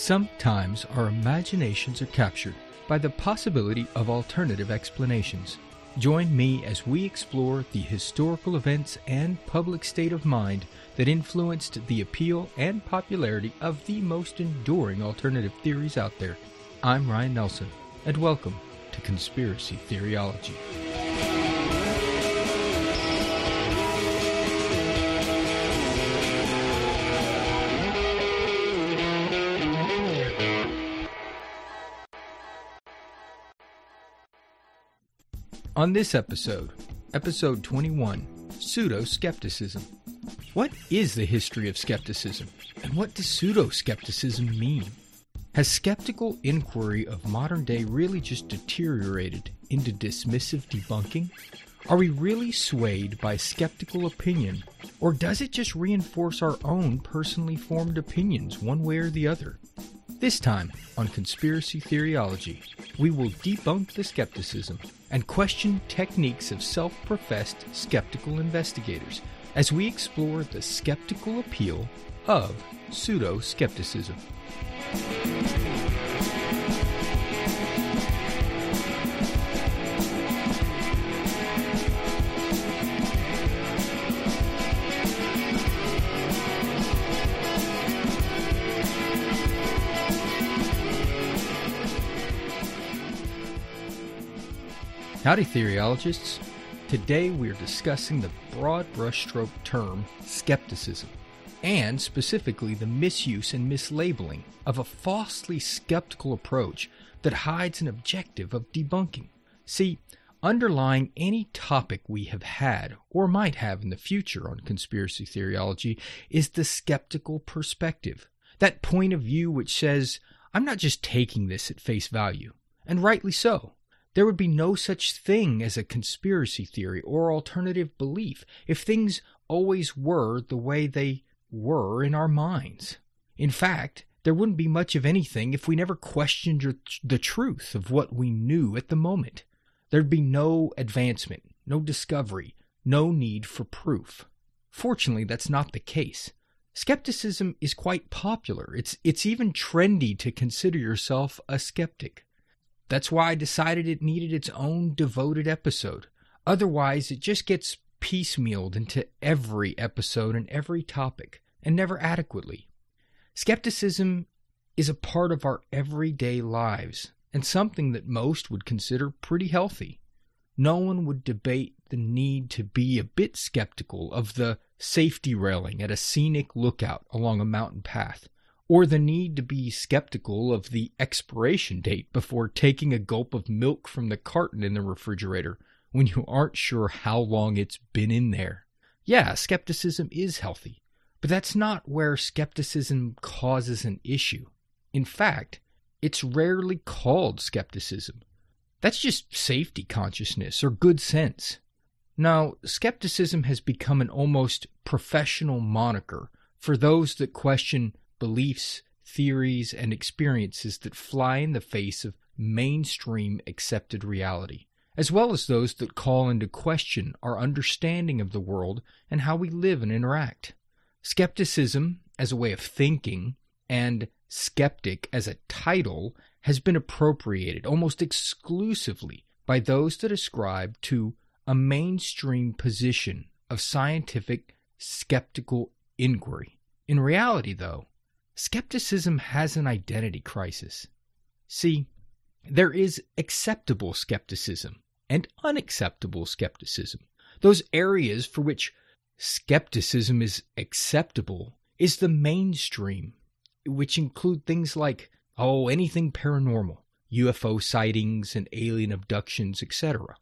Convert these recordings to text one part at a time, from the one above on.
Sometimes our imaginations are captured by the possibility of alternative explanations. Join me as we explore the historical events and public state of mind that influenced the appeal and popularity of the most enduring alternative theories out there. I'm Ryan Nelson, and welcome to Conspiracy Theoryology. On this episode, episode 21, Pseudo Skepticism. What is the history of skepticism, and what does pseudo skepticism mean? Has skeptical inquiry of modern day really just deteriorated into dismissive debunking? Are we really swayed by skeptical opinion, or does it just reinforce our own personally formed opinions one way or the other? This time on Conspiracy Theoryology, we will debunk the skepticism and question techniques of self professed skeptical investigators as we explore the skeptical appeal of pseudo skepticism. Howdy, theoryologists. Today we are discussing the broad brushstroke term skepticism, and specifically the misuse and mislabeling of a falsely skeptical approach that hides an objective of debunking. See, underlying any topic we have had or might have in the future on conspiracy theoryology is the skeptical perspective. That point of view which says, I'm not just taking this at face value, and rightly so. There would be no such thing as a conspiracy theory or alternative belief if things always were the way they were in our minds. In fact, there wouldn't be much of anything if we never questioned the truth of what we knew at the moment. There'd be no advancement, no discovery, no need for proof. Fortunately, that's not the case. Skepticism is quite popular. It's, it's even trendy to consider yourself a skeptic. That's why I decided it needed its own devoted episode. Otherwise, it just gets piecemealed into every episode and every topic, and never adequately. Skepticism is a part of our everyday lives, and something that most would consider pretty healthy. No one would debate the need to be a bit skeptical of the safety railing at a scenic lookout along a mountain path or the need to be skeptical of the expiration date before taking a gulp of milk from the carton in the refrigerator when you aren't sure how long it's been in there. Yeah, skepticism is healthy, but that's not where skepticism causes an issue. In fact, it's rarely called skepticism. That's just safety consciousness or good sense. Now, skepticism has become an almost professional moniker for those that question beliefs, theories, and experiences that fly in the face of mainstream accepted reality, as well as those that call into question our understanding of the world and how we live and interact. Skepticism as a way of thinking and skeptic as a title has been appropriated almost exclusively by those that ascribe to a mainstream position of scientific skeptical inquiry. In reality, though, skepticism has an identity crisis. See, there is acceptable skepticism and unacceptable skepticism. Those areas for which skepticism is acceptable is the mainstream, which include things like, oh, anything paranormal, UFO sightings and alien abductions, etc.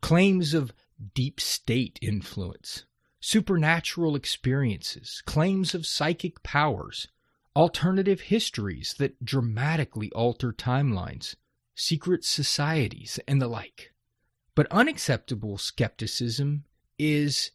Claims of deep state influence, supernatural experiences, claims of psychic powers, alternative histories that dramatically alter timelines, secret societies, and the like. But unacceptable skepticism is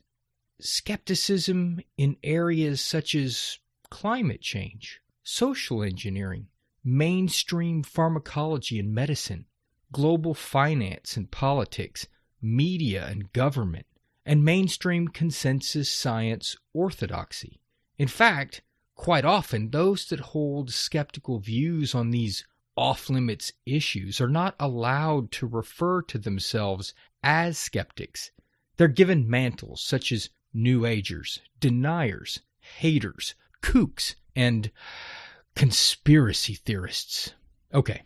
skepticism in areas such as climate change, social engineering, mainstream pharmacology and medicine, global finance and politics, media and government, and mainstream consensus science orthodoxy. In fact, quite often those that hold skeptical views on these off limits issues are not allowed to refer to themselves as skeptics. They're given mantles such as New Agers, deniers, haters, kooks, and conspiracy theorists. Okay,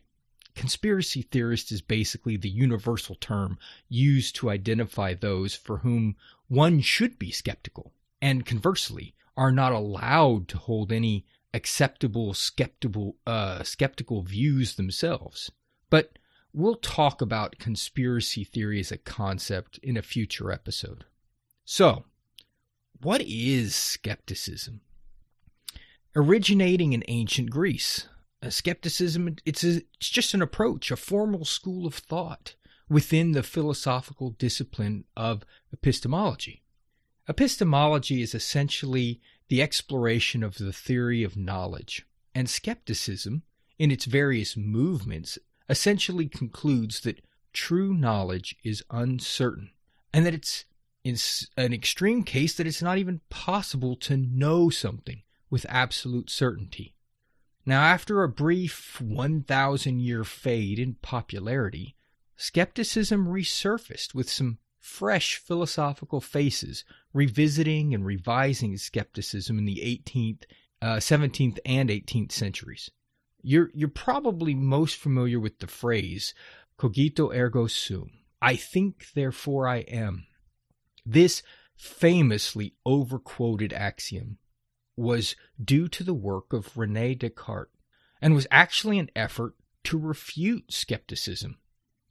conspiracy theorist is basically the universal term used to identify those for whom one should be skeptical, and conversely, are not allowed to hold any acceptable skeptical uh, skeptical views themselves. But we'll talk about conspiracy theory as a concept in a future episode. So, what is skepticism? Originating in ancient Greece, skepticism it's a, it's just an approach, a formal school of thought within the philosophical discipline of epistemology. Epistemology is essentially the exploration of the theory of knowledge, and skepticism, in its various movements, essentially concludes that true knowledge is uncertain, and that it's in an extreme case that it's not even possible to know something with absolute certainty. Now, after a brief 1,000 year fade in popularity, skepticism resurfaced with some fresh philosophical faces revisiting and revising skepticism in the 18th, uh, 17th, and 18th centuries. You're, you're probably most familiar with the phrase cogito ergo sum. I think, therefore I am. This famously overquoted axiom was due to the work of Rene Descartes and was actually an effort to refute skepticism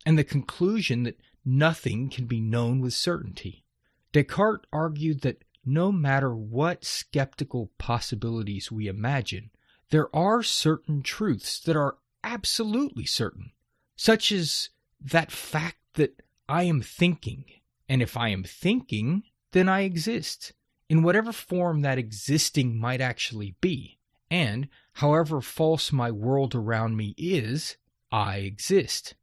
and the conclusion that nothing can be known with certainty. Descartes argued that no matter what skeptical possibilities we imagine, there are certain truths that are absolutely certain, such as that fact that I am thinking, and if I am thinking, then I exist, in whatever form that existing might actually be, and however false my world around me is, I exist.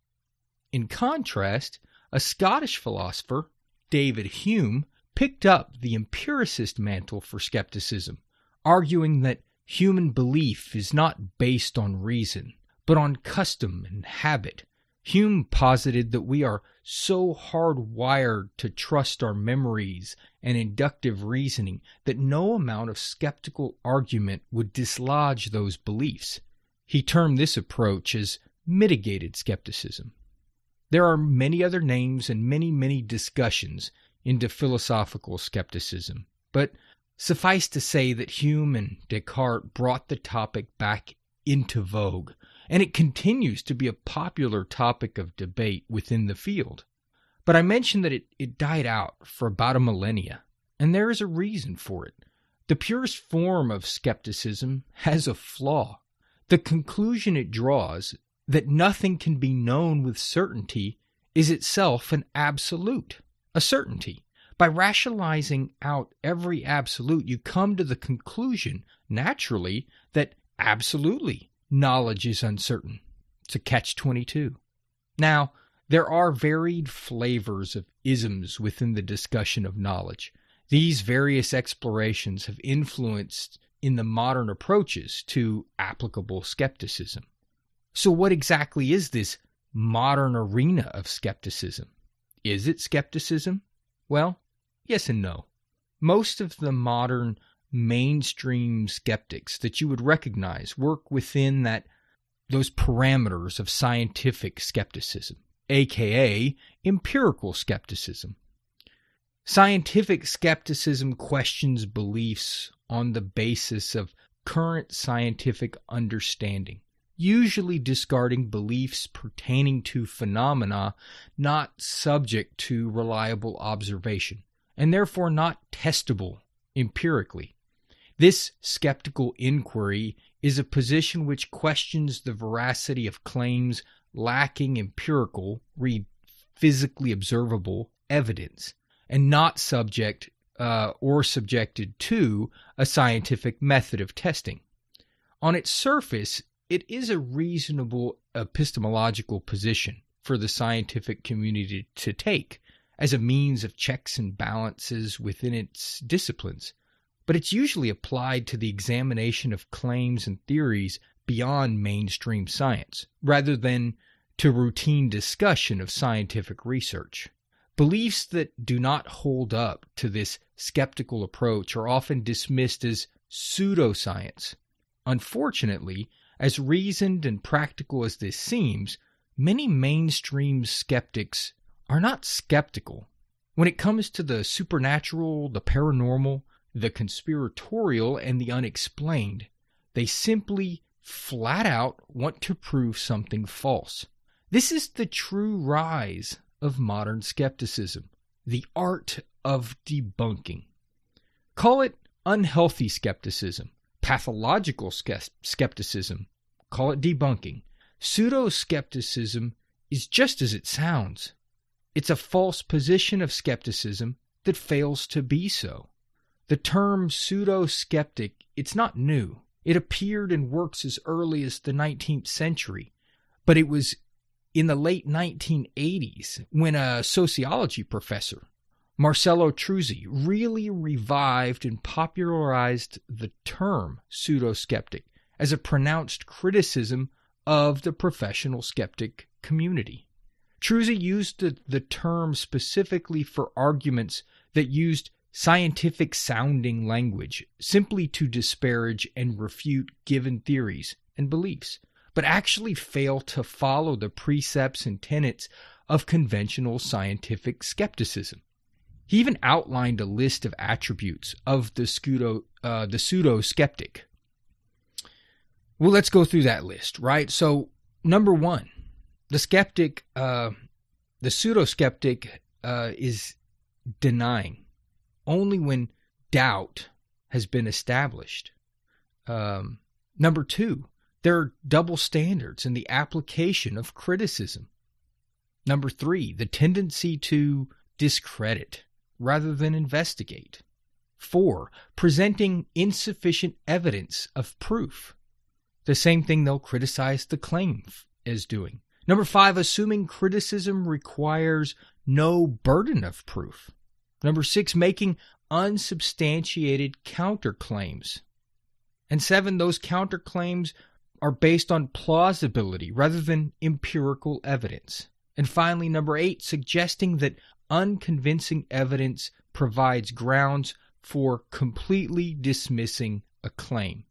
In contrast, a Scottish philosopher, David Hume, picked up the empiricist mantle for skepticism, arguing that human belief is not based on reason, but on custom and habit. Hume posited that we are so hardwired to trust our memories and inductive reasoning that no amount of skeptical argument would dislodge those beliefs. He termed this approach as mitigated skepticism. There are many other names and many, many discussions into philosophical skepticism, but suffice to say that Hume and Descartes brought the topic back into vogue, and it continues to be a popular topic of debate within the field. But I mentioned that it, it died out for about a millennia, and there is a reason for it. The purest form of skepticism has a flaw. The conclusion it draws that nothing can be known with certainty is itself an absolute, a certainty. By rationalizing out every absolute, you come to the conclusion, naturally, that absolutely knowledge is uncertain. It's a catch 22. Now, there are varied flavors of isms within the discussion of knowledge. These various explorations have influenced in the modern approaches to applicable skepticism. So, what exactly is this modern arena of skepticism? Is it skepticism? Well, yes and no. Most of the modern mainstream skeptics that you would recognize work within that those parameters of scientific skepticism, aka empirical skepticism. Scientific skepticism questions beliefs on the basis of current scientific understanding usually discarding beliefs pertaining to phenomena not subject to reliable observation, and therefore not testable empirically. This skeptical inquiry is a position which questions the veracity of claims lacking empirical, read physically observable evidence, and not subject uh, or subjected to a scientific method of testing. On its surface, it is a reasonable epistemological position for the scientific community to take as a means of checks and balances within its disciplines. but it's usually applied to the examination of claims and theories beyond mainstream science, rather than to routine discussion of scientific research. Beliefs that do not hold up to this skeptical approach are often dismissed as pseudoscience. Unfortunately, as reasoned and practical as this seems, many mainstream skeptics are not skeptical. When it comes to the supernatural, the paranormal, the conspiratorial, and the unexplained, they simply flat out want to prove something false. This is the true rise of modern skepticism, the art of debunking. Call it unhealthy skepticism, pathological skepticism, call it debunking. Pseudo skepticism is just as it sounds. It's a false position of skepticism that fails to be so. The term pseudo skeptic, it's not new. It appeared in works as early as the 19th century, but it was in the late 1980s when a sociology professor, Marcello Truzzi, really revived and popularized the term pseudo skeptic as a pronounced criticism of the professional skeptic community. Truzzi used the, the term specifically for arguments that used scientific sounding language simply to disparage and refute given theories and beliefs, but actually fail to follow the precepts and tenets of conventional scientific skepticism. He even outlined a list of attributes of the pseudo, uh, the pseudo skeptic. Well, let's go through that list, right? So, number one, the skeptic, uh, the pseudo skeptic, uh, is denying only when doubt has been established. Um, number two, there are double standards in the application of criticism. Number three, the tendency to discredit rather than investigate. Four, presenting insufficient evidence of proof. The same thing they'll criticize the claim as doing. Number five, assuming criticism requires no burden of proof. Number six, making unsubstantiated counterclaims. And seven, those counterclaims are based on plausibility rather than empirical evidence. And finally, number eight, suggesting that unconvincing evidence provides grounds for completely dismissing a claim.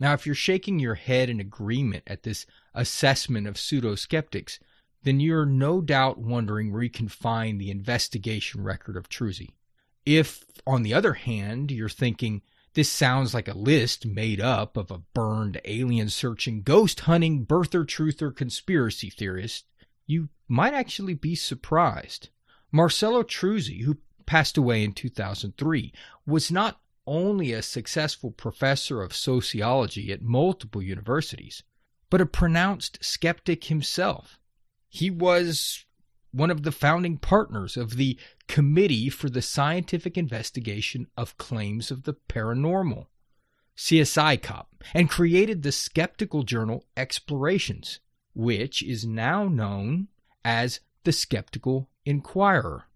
Now, if you're shaking your head in agreement at this assessment of pseudo skeptics, then you're no doubt wondering where you can find the investigation record of Truzzi. If, on the other hand, you're thinking, this sounds like a list made up of a burned, alien searching, ghost hunting, birther truther conspiracy theorist, you might actually be surprised. Marcello Truzzi, who passed away in 2003, was not only a successful professor of sociology at multiple universities, but a pronounced skeptic himself. He was one of the founding partners of the Committee for the Scientific Investigation of Claims of the Paranormal, CSICOP, and created the skeptical journal Explorations, which is now known as the Skeptical Inquirer.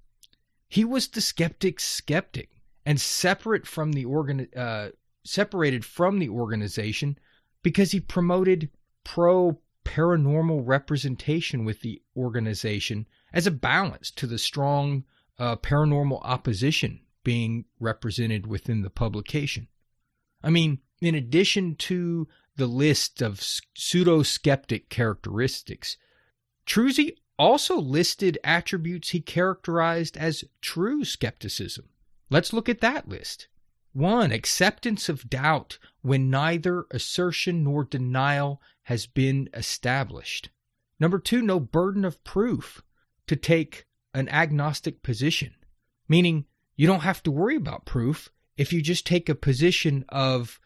He was the skeptic's skeptic and separate from the organ, uh, separated from the organization because he promoted pro paranormal representation with the organization as a balance to the strong uh, paranormal opposition being represented within the publication. I mean, in addition to the list of pseudo skeptic characteristics, Truzzi also listed attributes he characterized as true skepticism. Let's look at that list. One, acceptance of doubt when neither assertion nor denial has been established. Number two, no burden of proof to take an agnostic position, meaning you don't have to worry about proof if you just take a position of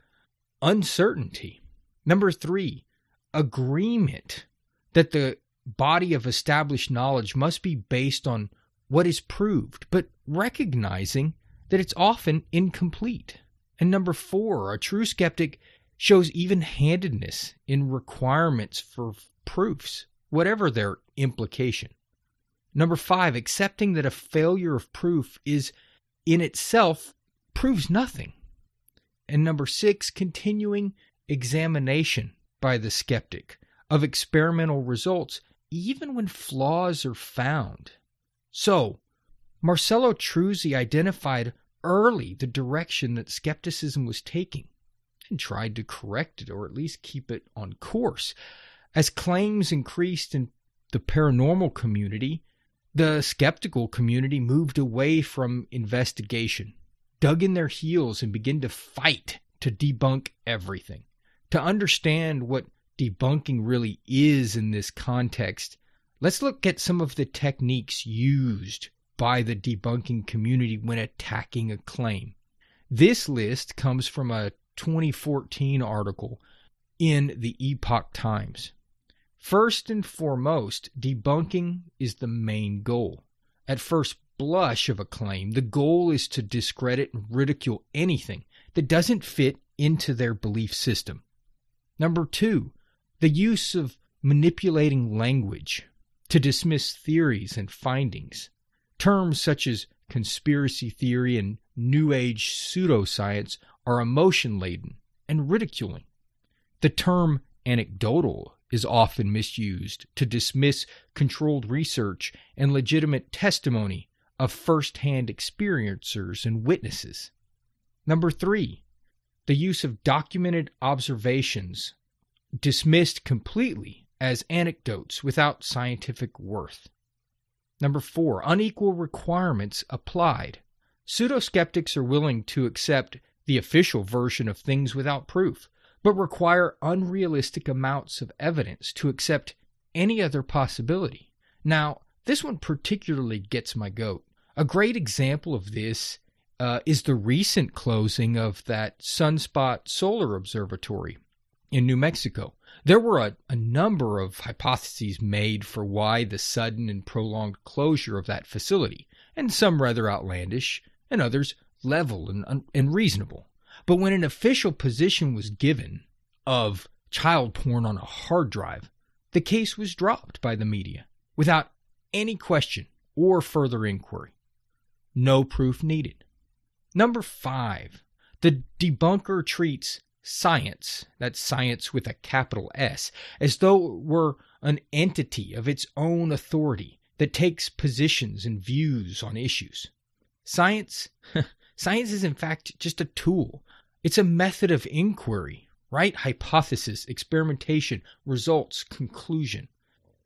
uncertainty. Number three, agreement that the body of established knowledge must be based on what is proved, but recognizing that it's often incomplete. And number four, a true skeptic shows even handedness in requirements for proofs, whatever their implication. Number five, accepting that a failure of proof is in itself proves nothing. And number six, continuing examination by the skeptic of experimental results, even when flaws are found. So, Marcello Truzzi identified early the direction that skepticism was taking and tried to correct it or at least keep it on course. As claims increased in the paranormal community, the skeptical community moved away from investigation, dug in their heels, and began to fight to debunk everything. To understand what debunking really is in this context, let's look at some of the techniques used by the debunking community when attacking a claim. This list comes from a 2014 article in the Epoch Times. First and foremost, debunking is the main goal. At first blush of a claim, the goal is to discredit and ridicule anything that doesn't fit into their belief system. Number two, the use of manipulating language to dismiss theories and findings. Terms such as conspiracy theory and New Age pseudoscience are emotion laden and ridiculing. The term anecdotal is often misused to dismiss controlled research and legitimate testimony of first hand experiencers and witnesses. Number three, the use of documented observations dismissed completely as anecdotes without scientific worth. Number four, unequal requirements applied. Pseudo skeptics are willing to accept the official version of things without proof, but require unrealistic amounts of evidence to accept any other possibility. Now, this one particularly gets my goat. A great example of this uh, is the recent closing of that Sunspot Solar Observatory in New Mexico. There were a, a, number of hypotheses made for why the sudden and prolonged closure of that facility, and some rather outlandish, and others level and, and reasonable. But when an official position was given of child porn on a hard drive, the case was dropped by the media without any question or further inquiry. No proof needed. Number five, the debunker treats science, that's science with a capital S, as though it were an entity of its own authority that takes positions and views on issues. Science, science is in fact just a tool. It's a method of inquiry, right? Hypothesis, experimentation, results, conclusion.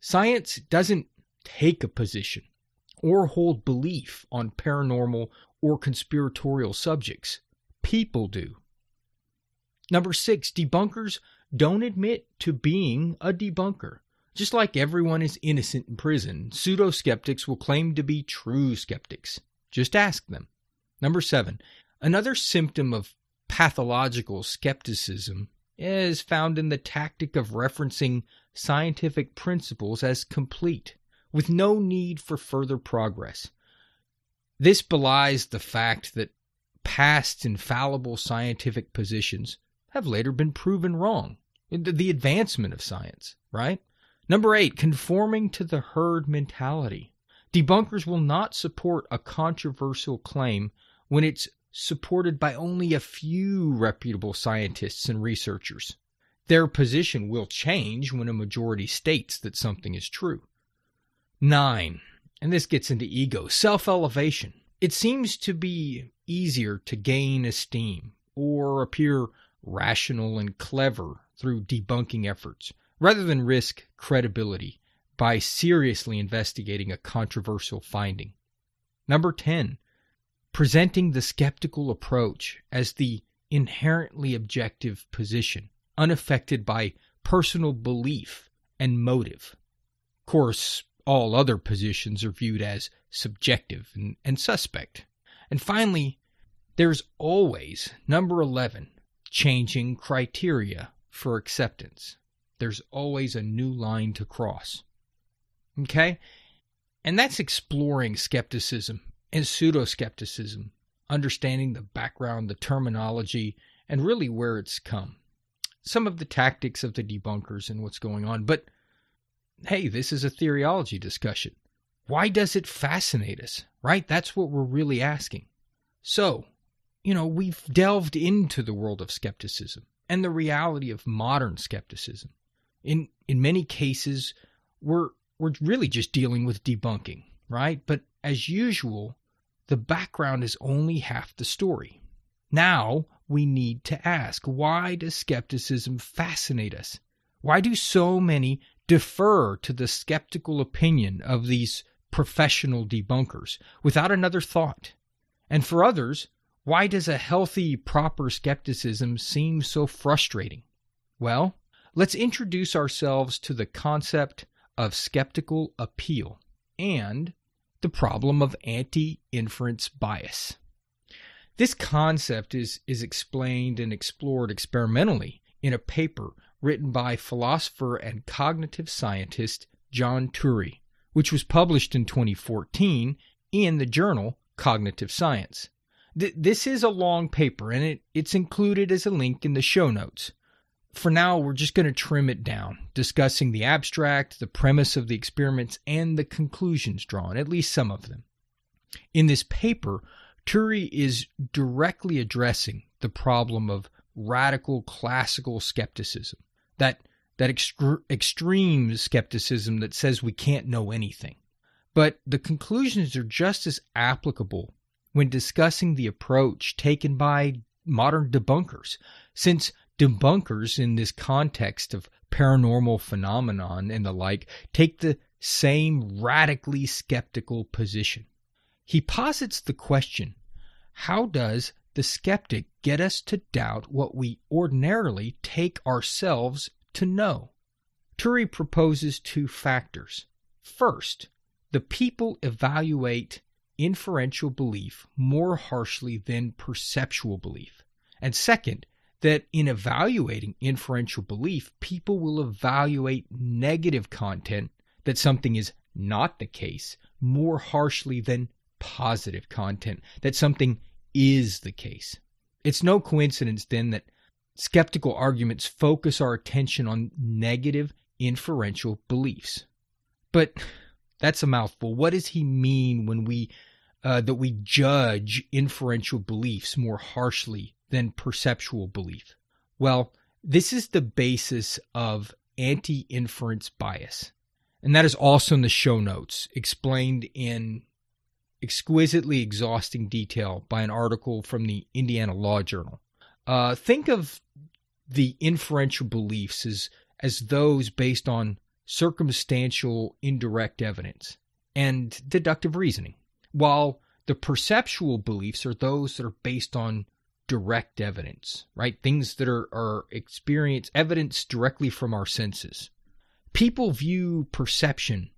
Science doesn't take a position or hold belief on paranormal or conspiratorial subjects. People do. Number six, debunkers don't admit to being a debunker. Just like everyone is innocent in prison, pseudo skeptics will claim to be true skeptics. Just ask them. Number seven, another symptom of pathological skepticism is found in the tactic of referencing scientific principles as complete, with no need for further progress. This belies the fact that past infallible scientific positions have later been proven wrong. The advancement of science, right? Number eight, conforming to the herd mentality. Debunkers will not support a controversial claim when it's supported by only a few reputable scientists and researchers. Their position will change when a majority states that something is true. Nine, and this gets into ego, self elevation. It seems to be easier to gain esteem or appear rational and clever through debunking efforts, rather than risk credibility by seriously investigating a controversial finding. Number 10, presenting the skeptical approach as the inherently objective position, unaffected by personal belief and motive. Of course, all other positions are viewed as subjective and, and suspect. And finally, there's always, number 11, changing criteria for acceptance. There's always a new line to cross. Okay? And that's exploring skepticism and pseudo skepticism, understanding the background, the terminology, and really where it's come. Some of the tactics of the debunkers and what's going on. But hey, this is a theoryology discussion. Why does it fascinate us? Right? That's what we're really asking. So, you know, we've delved into the world of skepticism and the reality of modern skepticism. In in many cases, we're we're really just dealing with debunking, right? But as usual, the background is only half the story. Now we need to ask why does skepticism fascinate us? Why do so many defer to the skeptical opinion of these professional debunkers without another thought? And for others, why does a healthy, proper skepticism seem so frustrating? Well, let's introduce ourselves to the concept of skeptical appeal and the problem of anti inference bias. This concept is, is explained and explored experimentally in a paper written by philosopher and cognitive scientist John Turri, which was published in 2014 in the journal Cognitive Science. Th- this is a long paper and it, it's included as a link in the show notes. For now, we're just going to trim it down, discussing the abstract, the premise of the experiments, and the conclusions drawn, at least some of them. In this paper, Turri is directly addressing the problem of radical classical skepticism, that, that extre- extreme skepticism that says we can't know anything. But the conclusions are just as applicable when discussing the approach taken by modern debunkers, since debunkers in this context of paranormal phenomenon and the like take the same radically skeptical position. He posits the question how does the skeptic get us to doubt what we ordinarily take ourselves to know? Turri proposes two factors. First, the people evaluate inferential belief more harshly than perceptual belief. And second, that in evaluating inferential belief, people will evaluate negative content that something is not the case more harshly than positive content that something is the case. It's no coincidence then that skeptical arguments focus our attention on negative inferential beliefs. But that's a mouthful. What does he mean when we uh, that we judge inferential beliefs more harshly than perceptual belief? Well, this is the basis of anti-inference bias. And that is also in the show notes, explained in exquisitely exhausting detail by an article from the Indiana Law Journal. Uh, think of the inferential beliefs as, as those based on circumstantial indirect evidence and deductive reasoning, while the perceptual beliefs are those that are based on direct evidence, right? Things that are, are experience evidence directly from our senses. People view perception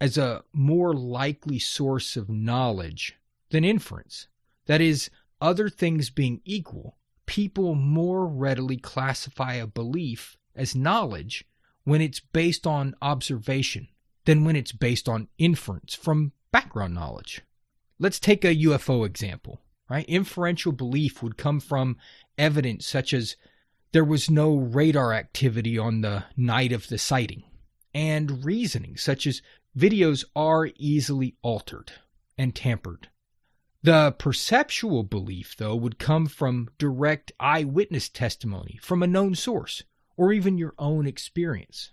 as a more likely source of knowledge than inference. That is, other things being equal, people more readily classify a belief as knowledge when it's based on observation than when it's based on inference from background knowledge. Let's take a UFO example, right? Inferential belief would come from evidence such as there was no radar activity on the night of the sighting, and reasoning such as videos are easily altered and tampered. The perceptual belief, though, would come from direct eyewitness testimony from a known source or even your own experience.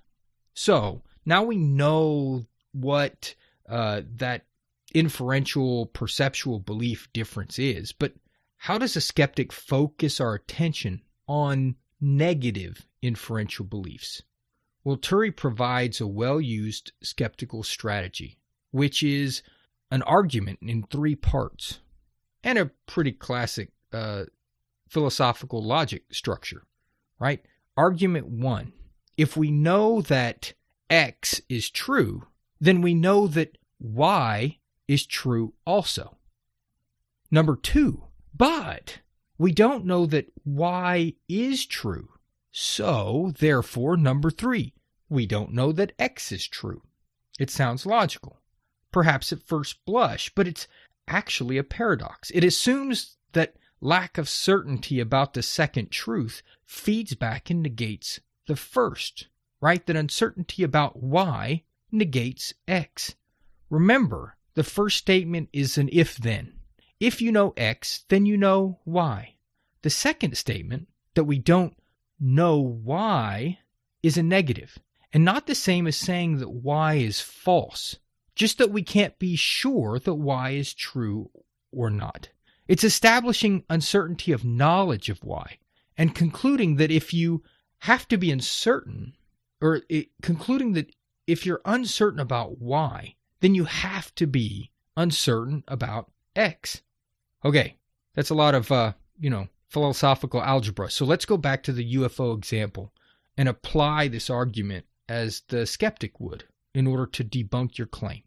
So now we know what uh, that inferential perceptual belief difference is, but how does a skeptic focus our attention on negative inferential beliefs? Well, Turri provides a well used skeptical strategy, which is an argument in three parts and a pretty classic uh, philosophical logic structure, right? Argument one if we know that X is true, then we know that Y is true also. Number two, but we don't know that Y is true. So, therefore, number three, we don't know that X is true. It sounds logical, perhaps at first blush, but it's actually a paradox. It assumes that lack of certainty about the second truth feeds back and negates the first, right? That uncertainty about Y negates X. Remember, the first statement is an if then. if you know X, then you know Y. The second statement, that we don't know Y, is a negative, and not the same as saying that Y is false, just that we can't be sure that Y is true or not. It's establishing uncertainty of knowledge of Y and concluding that if you have to be uncertain, or it, concluding that if you're uncertain about Y, then you have to be uncertain about X. Okay, that's a lot of, uh, you know, philosophical algebra. So let's go back to the UFO example and apply this argument as the skeptic would in order to debunk your claim.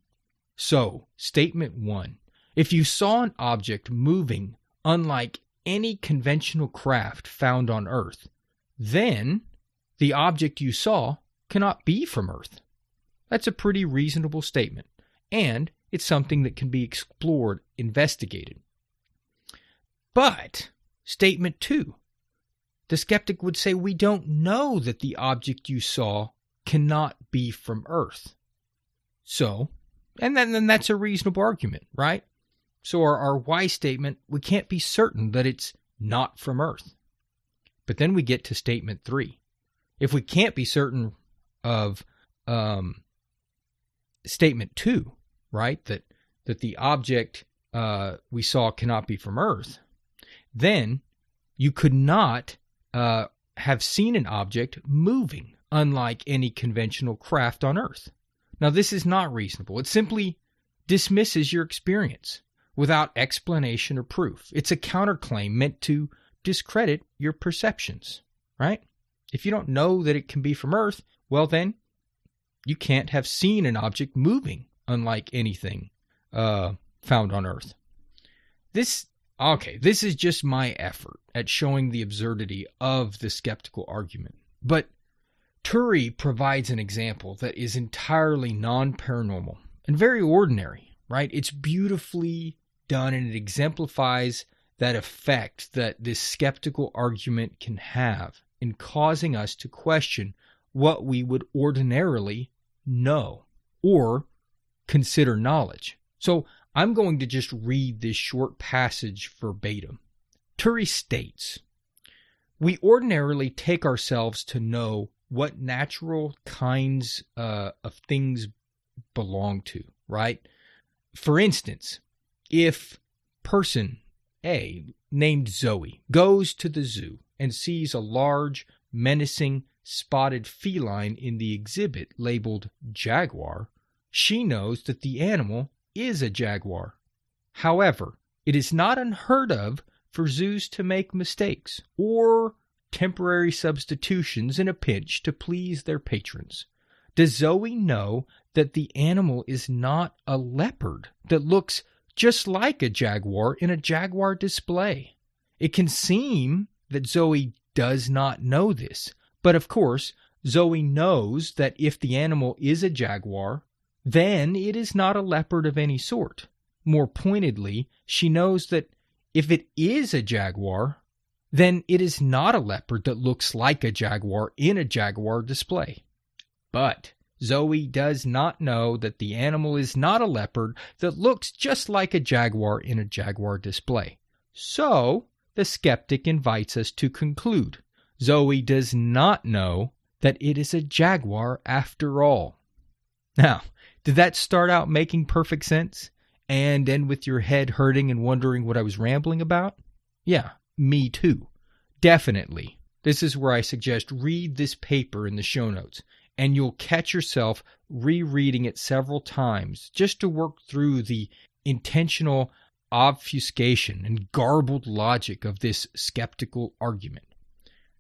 So, statement one if you saw an object moving unlike any conventional craft found on Earth, then the object you saw cannot be from Earth. That's a pretty reasonable statement, and it's something that can be explored, investigated. But, statement two, the skeptic would say, We don't know that the object you saw cannot be from Earth. So, and then, then that's a reasonable argument, right? So, our, our why statement, we can't be certain that it's not from Earth. But then we get to statement three. If we can't be certain of um, statement two, right, that that the object uh, we saw cannot be from Earth, then you could not uh, have seen an object moving, unlike any conventional craft on Earth. Now, this is not reasonable. It simply dismisses your experience without explanation or proof. It's a counterclaim meant to discredit your perceptions, right? If you don't know that it can be from Earth, well, then you can't have seen an object moving unlike anything uh, found on Earth. This, okay, this is just my effort at showing the absurdity of the skeptical argument. But Turri provides an example that is entirely non paranormal and very ordinary, right? It's beautifully done and it exemplifies that effect that this skeptical argument can have in causing us to question what we would ordinarily know or consider knowledge. So I'm going to just read this short passage verbatim. Turri states, We ordinarily take ourselves to know what natural kinds uh, of things belong to, right? For instance, if person A, named Zoe, goes to the zoo and sees a large, menacing, spotted feline in the exhibit labeled jaguar, she knows that the animal is a jaguar. However, it is not unheard of for zoos to make mistakes or temporary substitutions in a pinch to please their patrons. Does Zoe know that the animal is not a leopard that looks just like a jaguar in a jaguar display? It can seem that Zoe does not know this, but of course, Zoe knows that if the animal is a jaguar, then it is not a leopard of any sort. More pointedly, she knows that if it is a jaguar, then it is not a leopard that looks like a jaguar in a jaguar display. But Zoe does not know that the animal is not a leopard that looks just like a jaguar in a jaguar display. So, the skeptic invites us to conclude Zoe does not know that it is a jaguar after all. Now, did that start out making perfect sense and end with your head hurting and wondering what I was rambling about? Yeah, me too. Definitely. This is where I suggest read this paper in the show notes, and you'll catch yourself rereading it several times just to work through the intentional obfuscation and garbled logic of this skeptical argument.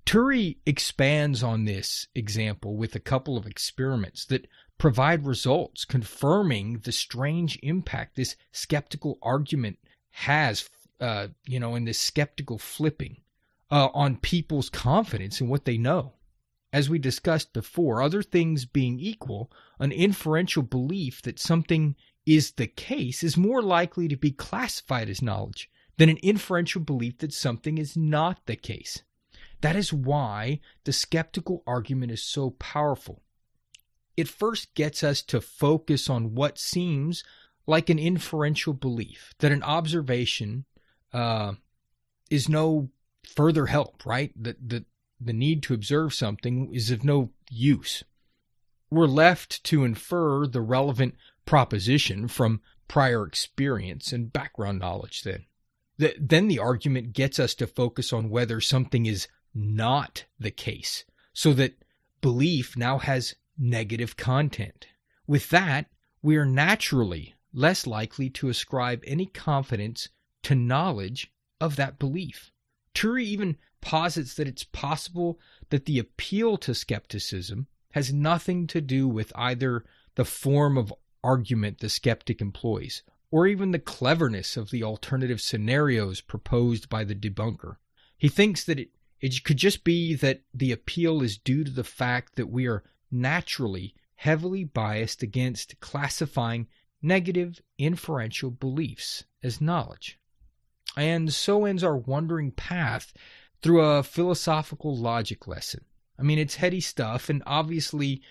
Turri expands on this example with a couple of experiments that provide results confirming the strange impact this skeptical argument has, uh, you know, in this skeptical flipping uh, on people's confidence in what they know. As we discussed before, other things being equal, an inferential belief that something is the case is more likely to be classified as knowledge than an inferential belief that something is not the case. That is why the skeptical argument is so powerful. It first gets us to focus on what seems like an inferential belief that an observation uh, is no further help, right? That the, the need to observe something is of no use. We're left to infer the relevant proposition from prior experience and background knowledge then. The, then the argument gets us to focus on whether something is not the case, so that belief now has negative content. With that, we are naturally less likely to ascribe any confidence to knowledge of that belief. Turri even posits that it's possible that the appeal to skepticism has nothing to do with either the form of argument the skeptic employs or even the cleverness of the alternative scenarios proposed by the debunker. He thinks that it, it could just be that the appeal is due to the fact that we are naturally heavily biased against classifying negative inferential beliefs as knowledge. And so ends our wandering path through a philosophical logic lesson. I mean, it's heady stuff and obviously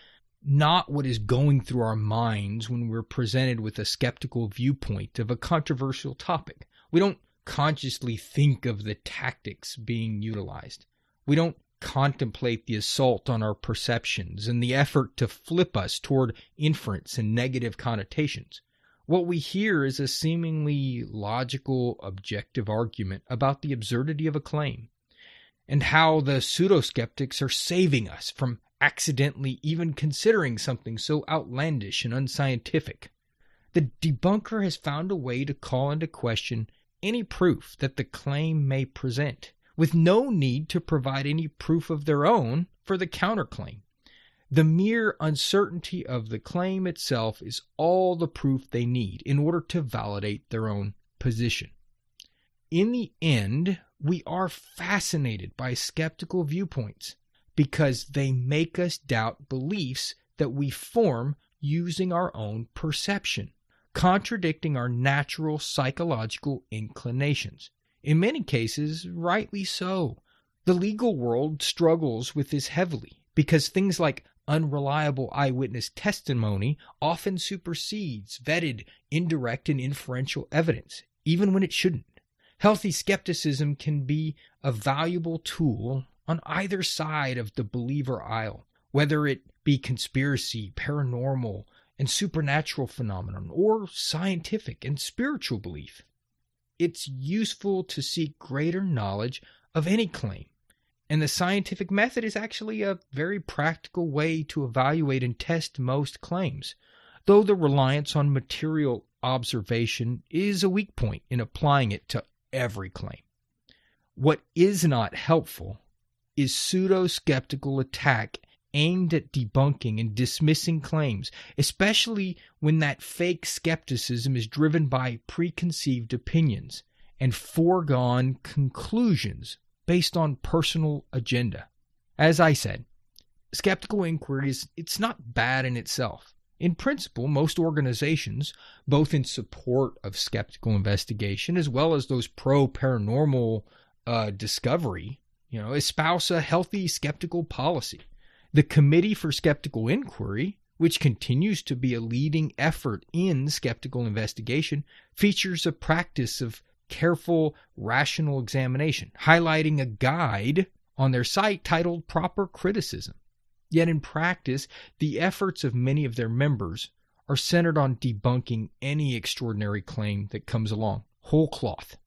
not what is going through our minds when we're presented with a skeptical viewpoint of a controversial topic. We don't consciously think of the tactics being utilized. We don't contemplate the assault on our perceptions and the effort to flip us toward inference and negative connotations. What we hear is a seemingly logical, objective argument about the absurdity of a claim and how the pseudo skeptics are saving us from accidentally even considering something so outlandish and unscientific. The debunker has found a way to call into question any proof that the claim may present, with no need to provide any proof of their own for the counterclaim. The mere uncertainty of the claim itself is all the proof they need in order to validate their own position. In the end, we are fascinated by skeptical viewpoints because they make us doubt beliefs that we form using our own perception, contradicting our natural psychological inclinations. In many cases, rightly so. The legal world struggles with this heavily because things like unreliable eyewitness testimony often supersedes vetted indirect and inferential evidence, even when it shouldn't. Healthy skepticism can be a valuable tool on either side of the believer aisle, whether it be conspiracy, paranormal, and supernatural phenomenon, or scientific and spiritual belief. It's useful to seek greater knowledge of any claim, and the scientific method is actually a very practical way to evaluate and test most claims, though the reliance on material observation is a weak point in applying it to every claim. What is not helpful is pseudo skeptical attack aimed at debunking and dismissing claims, especially when that fake skepticism is driven by preconceived opinions and foregone conclusions based on personal agenda. As I said, skeptical inquiry is it's not bad in itself. In principle, most organizations, both in support of skeptical investigation as well as those pro paranormal uh, discovery, you know, espouse a healthy skeptical policy. The Committee for Skeptical Inquiry, which continues to be a leading effort in skeptical investigation, features a practice of careful, rational examination, highlighting a guide on their site titled Proper Criticism. Yet in practice, the efforts of many of their members are centered on debunking any extraordinary claim that comes along, whole cloth.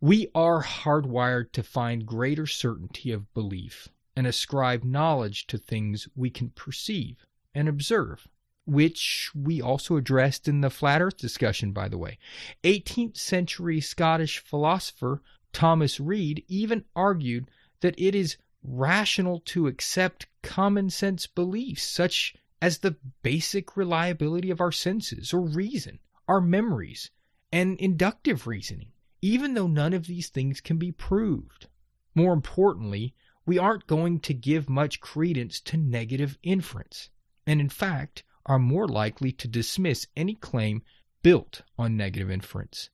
We are hardwired to find greater certainty of belief and ascribe knowledge to things we can perceive and observe, which we also addressed in the flat earth discussion, by the way. 18th century Scottish philosopher Thomas Reid even argued that it is rational to accept common sense beliefs such as the basic reliability of our senses or reason, our memories, and inductive reasoning, even though none of these things can be proved. More importantly, we aren't going to give much credence to negative inference, and in fact, are more likely to dismiss any claim built on negative inference.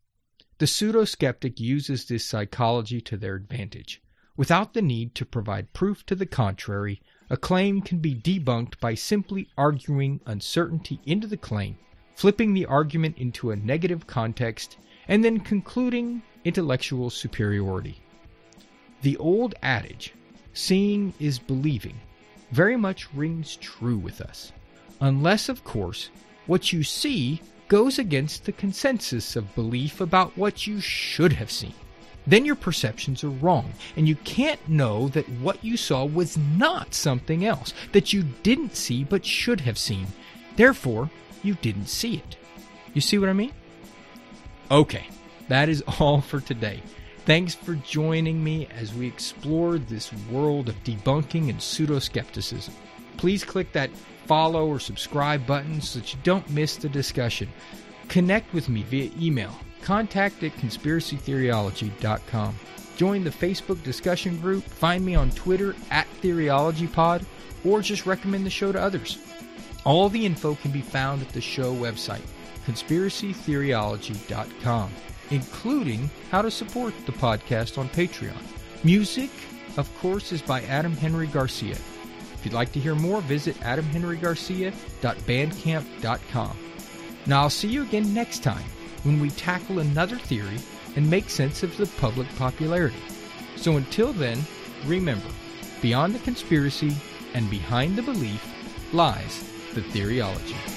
The pseudo skeptic uses this psychology to their advantage. Without the need to provide proof to the contrary, a claim can be debunked by simply arguing uncertainty into the claim, flipping the argument into a negative context, and then concluding intellectual superiority. The old adage, seeing is believing, very much rings true with us. Unless, of course, what you see goes against the consensus of belief about what you should have seen. Then your perceptions are wrong, and you can't know that what you saw was not something else, that you didn't see but should have seen. Therefore, you didn't see it. You see what I mean? Okay, that is all for today. Thanks for joining me as we explore this world of debunking and pseudo skepticism. Please click that follow or subscribe button so that you don't miss the discussion. Connect with me via email, contact at conspiracytheoryology.com. Join the Facebook discussion group, find me on Twitter at TheoryologyPod, or just recommend the show to others. All the info can be found at the show website, conspiracytheoryology.com, including how to support the podcast on Patreon. Music, of course, is by Adam Henry Garcia. If you'd like to hear more, visit adamhenrygarcia.bandcamp.com. Now, I'll see you again next time when we tackle another theory and make sense of the public popularity. So until then, remember beyond the conspiracy and behind the belief lies the theoryology.